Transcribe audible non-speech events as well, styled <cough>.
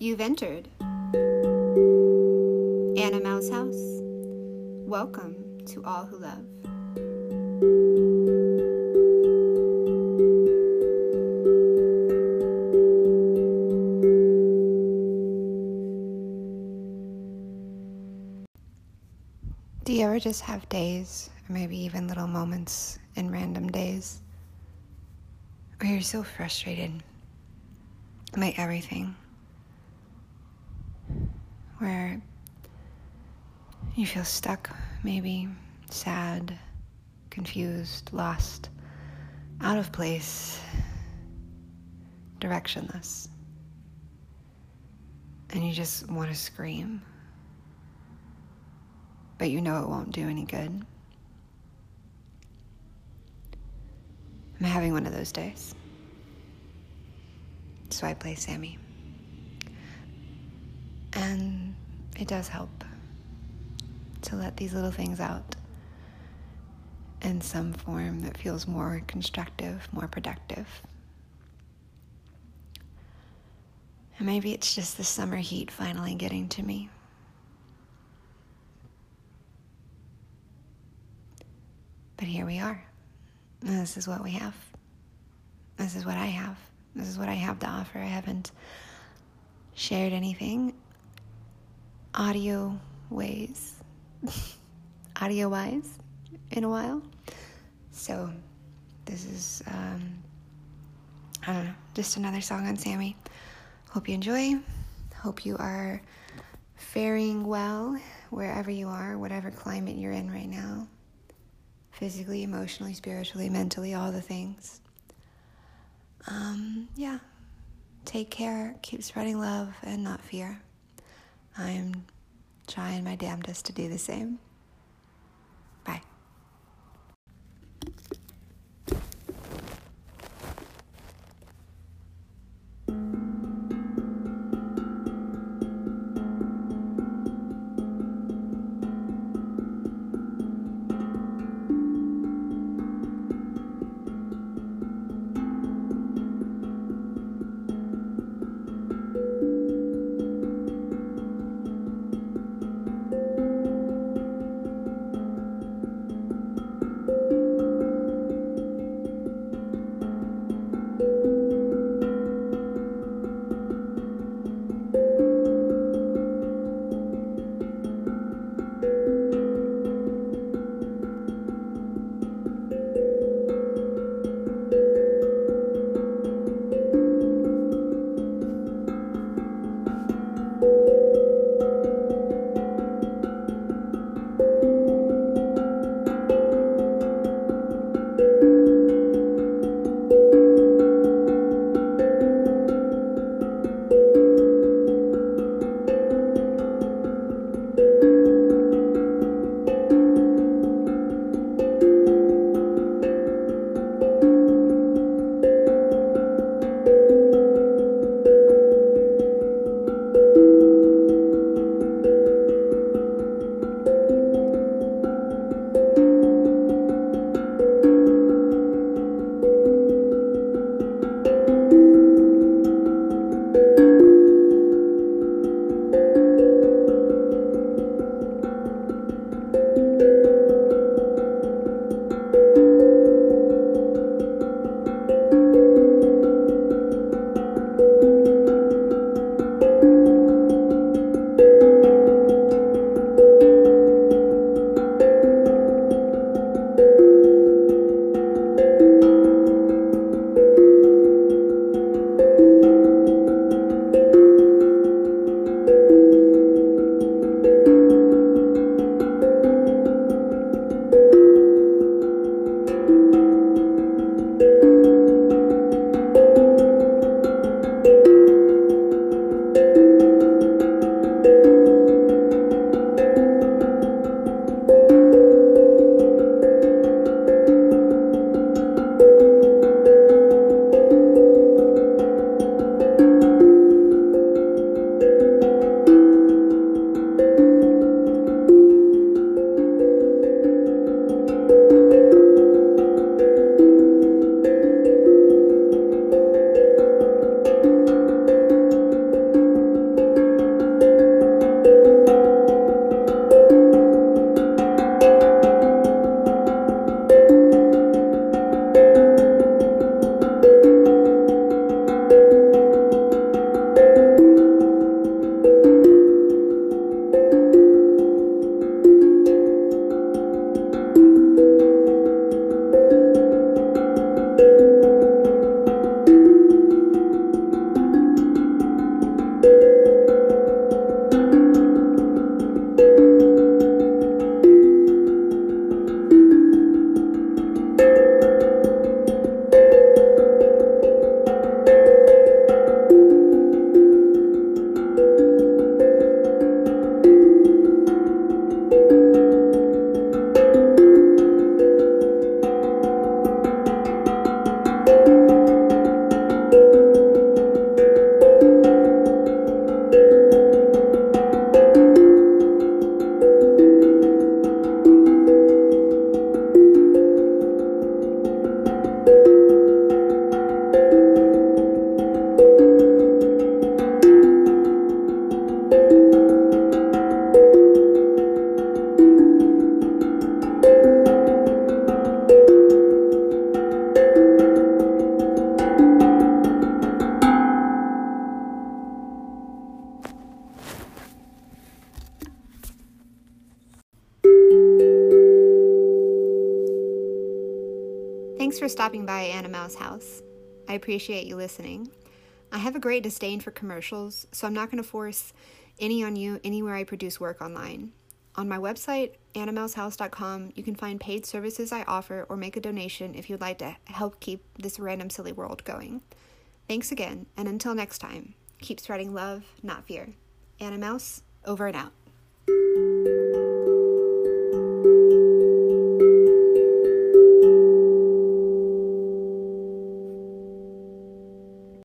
You've entered Anna Mouse House. Welcome to all who love. Do you ever just have days, or maybe even little moments in random days, where you're so frustrated by everything? Where you feel stuck, maybe sad, confused, lost, out of place, directionless, and you just want to scream but you know it won't do any good. I'm having one of those days. So I play Sammy. And it does help to let these little things out in some form that feels more constructive, more productive. And maybe it's just the summer heat finally getting to me. But here we are. This is what we have. This is what I have. This is what I have to offer. I haven't shared anything audio ways, <laughs> audio wise, in a while. So this is, um, I don't know, just another song on Sammy. Hope you enjoy. Hope you are faring well wherever you are, whatever climate you're in right now physically, emotionally, spiritually, mentally, all the things. Um, yeah. Take care, keep spreading love and not fear. I'm trying my damnedest to do the same. Thanks for stopping by Anna Mouse House. I appreciate you listening. I have a great disdain for commercials, so I'm not going to force any on you anywhere I produce work online. On my website, annamousehouse.com, you can find paid services I offer or make a donation if you'd like to help keep this random silly world going. Thanks again, and until next time, keep spreading love, not fear. Anna Mouse, over and out.